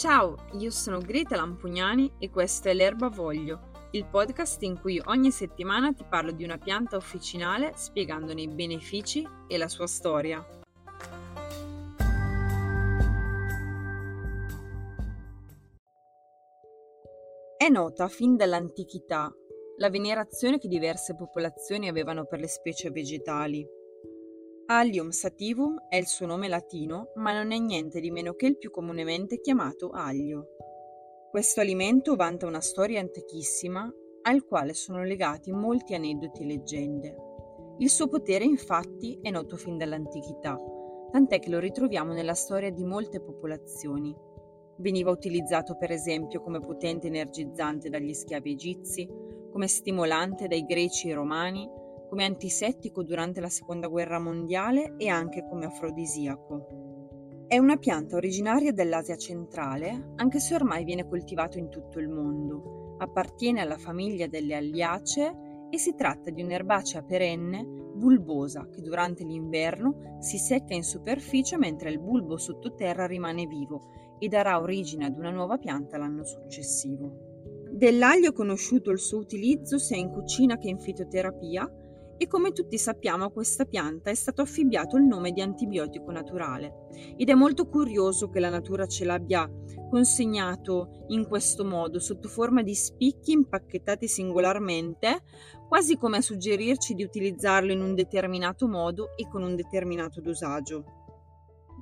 Ciao, io sono Greta Lampugnani e questo è L'Erba Voglio, il podcast in cui ogni settimana ti parlo di una pianta officinale spiegandone i benefici e la sua storia. È nota fin dall'antichità la venerazione che diverse popolazioni avevano per le specie vegetali. Allium sativum è il suo nome latino, ma non è niente di meno che il più comunemente chiamato aglio. Questo alimento vanta una storia antichissima al quale sono legati molti aneddoti e leggende. Il suo potere infatti è noto fin dall'antichità, tant'è che lo ritroviamo nella storia di molte popolazioni. Veniva utilizzato per esempio come potente energizzante dagli schiavi egizi, come stimolante dai greci e romani, come antisettico durante la seconda guerra mondiale e anche come afrodisiaco. È una pianta originaria dell'Asia centrale, anche se ormai viene coltivato in tutto il mondo. Appartiene alla famiglia delle Alliacee e si tratta di un'erbacea perenne bulbosa che durante l'inverno si secca in superficie mentre il bulbo sottoterra rimane vivo e darà origine ad una nuova pianta l'anno successivo. Dell'aglio è conosciuto il suo utilizzo sia in cucina che in fitoterapia e come tutti sappiamo a questa pianta è stato affibbiato il nome di antibiotico naturale ed è molto curioso che la natura ce l'abbia consegnato in questo modo sotto forma di spicchi impacchettati singolarmente quasi come a suggerirci di utilizzarlo in un determinato modo e con un determinato dosaggio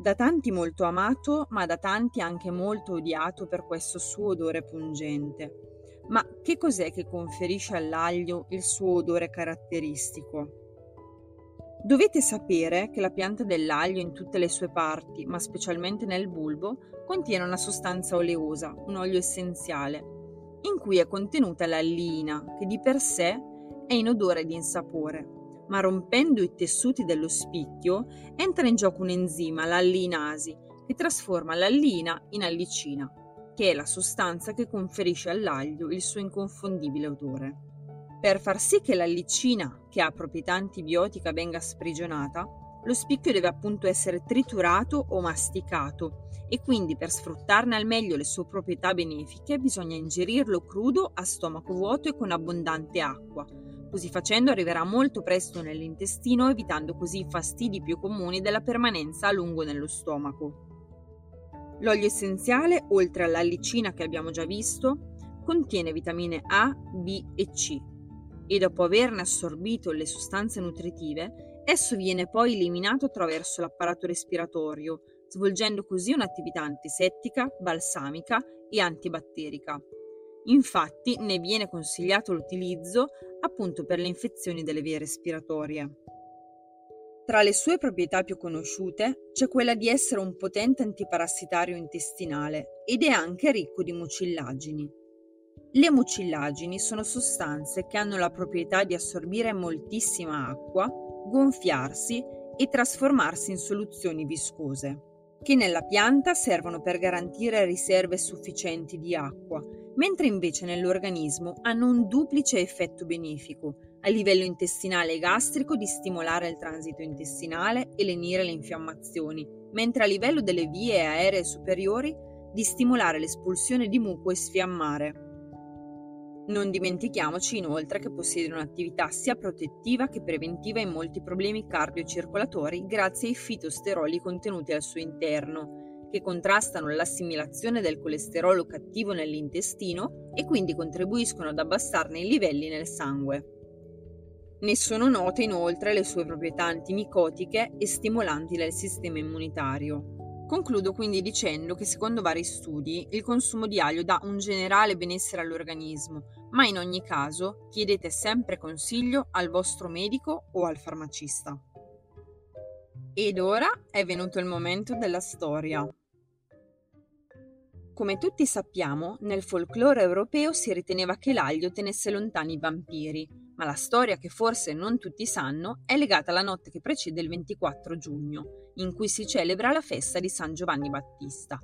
da tanti molto amato, ma da tanti anche molto odiato per questo suo odore pungente. Ma che cos'è che conferisce all'aglio il suo odore caratteristico? Dovete sapere che la pianta dell'aglio in tutte le sue parti, ma specialmente nel bulbo, contiene una sostanza oleosa, un olio essenziale, in cui è contenuta l'allina, che di per sé è inodore di insapore, ma rompendo i tessuti dello spicchio entra in gioco un enzima, l'allinasi, che trasforma l'allina in allicina, che è la sostanza che conferisce all'aglio il suo inconfondibile odore. Per far sì che l'allicina, che ha proprietà antibiotica, venga sprigionata, lo spicchio deve appunto essere triturato o masticato e quindi per sfruttarne al meglio le sue proprietà benefiche bisogna ingerirlo crudo a stomaco vuoto e con abbondante acqua, Così facendo arriverà molto presto nell'intestino, evitando così i fastidi più comuni della permanenza a lungo nello stomaco. L'olio essenziale, oltre all'allicina che abbiamo già visto, contiene vitamine A, B e C e dopo averne assorbito le sostanze nutritive, esso viene poi eliminato attraverso l'apparato respiratorio, svolgendo così un'attività antisettica, balsamica e antibatterica. Infatti ne viene consigliato l'utilizzo appunto per le infezioni delle vie respiratorie. Tra le sue proprietà più conosciute c'è quella di essere un potente antiparassitario intestinale ed è anche ricco di mucillagini. Le mucillagini sono sostanze che hanno la proprietà di assorbire moltissima acqua, gonfiarsi e trasformarsi in soluzioni viscose, che nella pianta servono per garantire riserve sufficienti di acqua mentre invece nell'organismo hanno un duplice effetto benefico, a livello intestinale e gastrico di stimolare il transito intestinale e lenire le infiammazioni, mentre a livello delle vie aeree superiori di stimolare l'espulsione di muco e sfiammare. Non dimentichiamoci inoltre che possiede un'attività sia protettiva che preventiva in molti problemi cardiocircolatori grazie ai fitosteroli contenuti al suo interno, che contrastano l'assimilazione del colesterolo cattivo nell'intestino e quindi contribuiscono ad abbassarne i livelli nel sangue. Ne sono note inoltre le sue proprietà antimicotiche e stimolanti del sistema immunitario. Concludo quindi dicendo che secondo vari studi il consumo di aglio dà un generale benessere all'organismo, ma in ogni caso chiedete sempre consiglio al vostro medico o al farmacista. Ed ora è venuto il momento della storia. Come tutti sappiamo, nel folklore europeo si riteneva che l'aglio tenesse lontani i vampiri, ma la storia che forse non tutti sanno è legata alla notte che precede il 24 giugno, in cui si celebra la festa di San Giovanni Battista,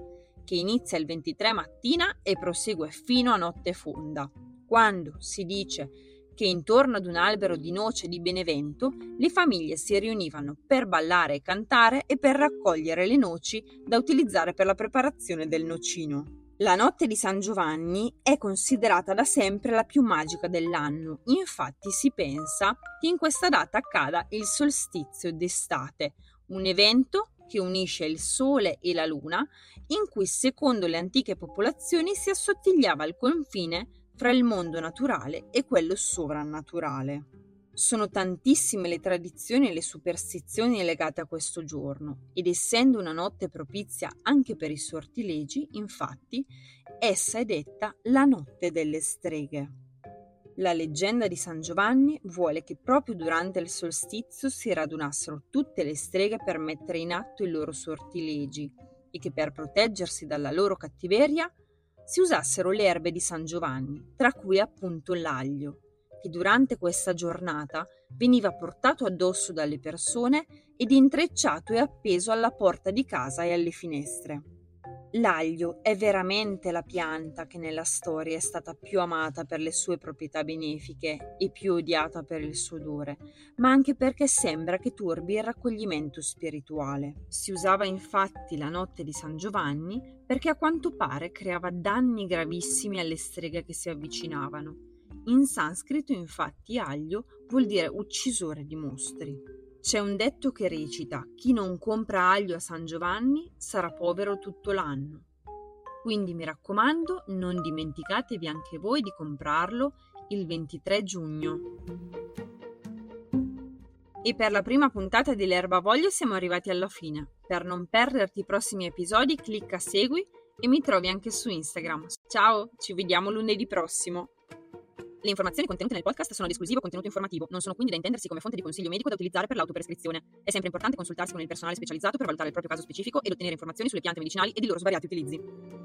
che inizia il 23 mattina e prosegue fino a notte fonda, quando si dice che intorno ad un albero di noce di Benevento le famiglie si riunivano per ballare e cantare e per raccogliere le noci da utilizzare per la preparazione del nocino. La notte di San Giovanni è considerata da sempre la più magica dell'anno, infatti si pensa che in questa data accada il solstizio d'estate, un evento che unisce il Sole e la Luna, in cui secondo le antiche popolazioni si assottigliava il confine fra il mondo naturale e quello sovrannaturale. Sono tantissime le tradizioni e le superstizioni legate a questo giorno ed essendo una notte propizia anche per i sortilegi, infatti, essa è detta la notte delle streghe. La leggenda di San Giovanni vuole che proprio durante il solstizio si radunassero tutte le streghe per mettere in atto i loro sortilegi e che per proteggersi dalla loro cattiveria si usassero le erbe di San Giovanni, tra cui appunto l'aglio, che durante questa giornata veniva portato addosso dalle persone ed intrecciato e appeso alla porta di casa e alle finestre. L'aglio è veramente la pianta che nella storia è stata più amata per le sue proprietà benefiche e più odiata per il suo odore, ma anche perché sembra che turbi il raccoglimento spirituale. Si usava infatti la notte di San Giovanni perché a quanto pare creava danni gravissimi alle streghe che si avvicinavano. In sanscrito infatti aglio vuol dire uccisore di mostri. C'è un detto che recita: chi non compra aglio a San Giovanni sarà povero tutto l'anno. Quindi mi raccomando, non dimenticatevi anche voi di comprarlo il 23 giugno. E per la prima puntata di L'Erba Voglio siamo arrivati alla fine. Per non perderti i prossimi episodi, clicca segui e mi trovi anche su Instagram. Ciao, ci vediamo lunedì prossimo. Le informazioni contenute nel podcast sono ad esclusivo contenuto informativo, non sono quindi da intendersi come fonte di consiglio medico da utilizzare per l'autoprescrizione. È sempre importante consultarsi con il personale specializzato per valutare il proprio caso specifico ed ottenere informazioni sulle piante medicinali ed i loro svariati utilizzi.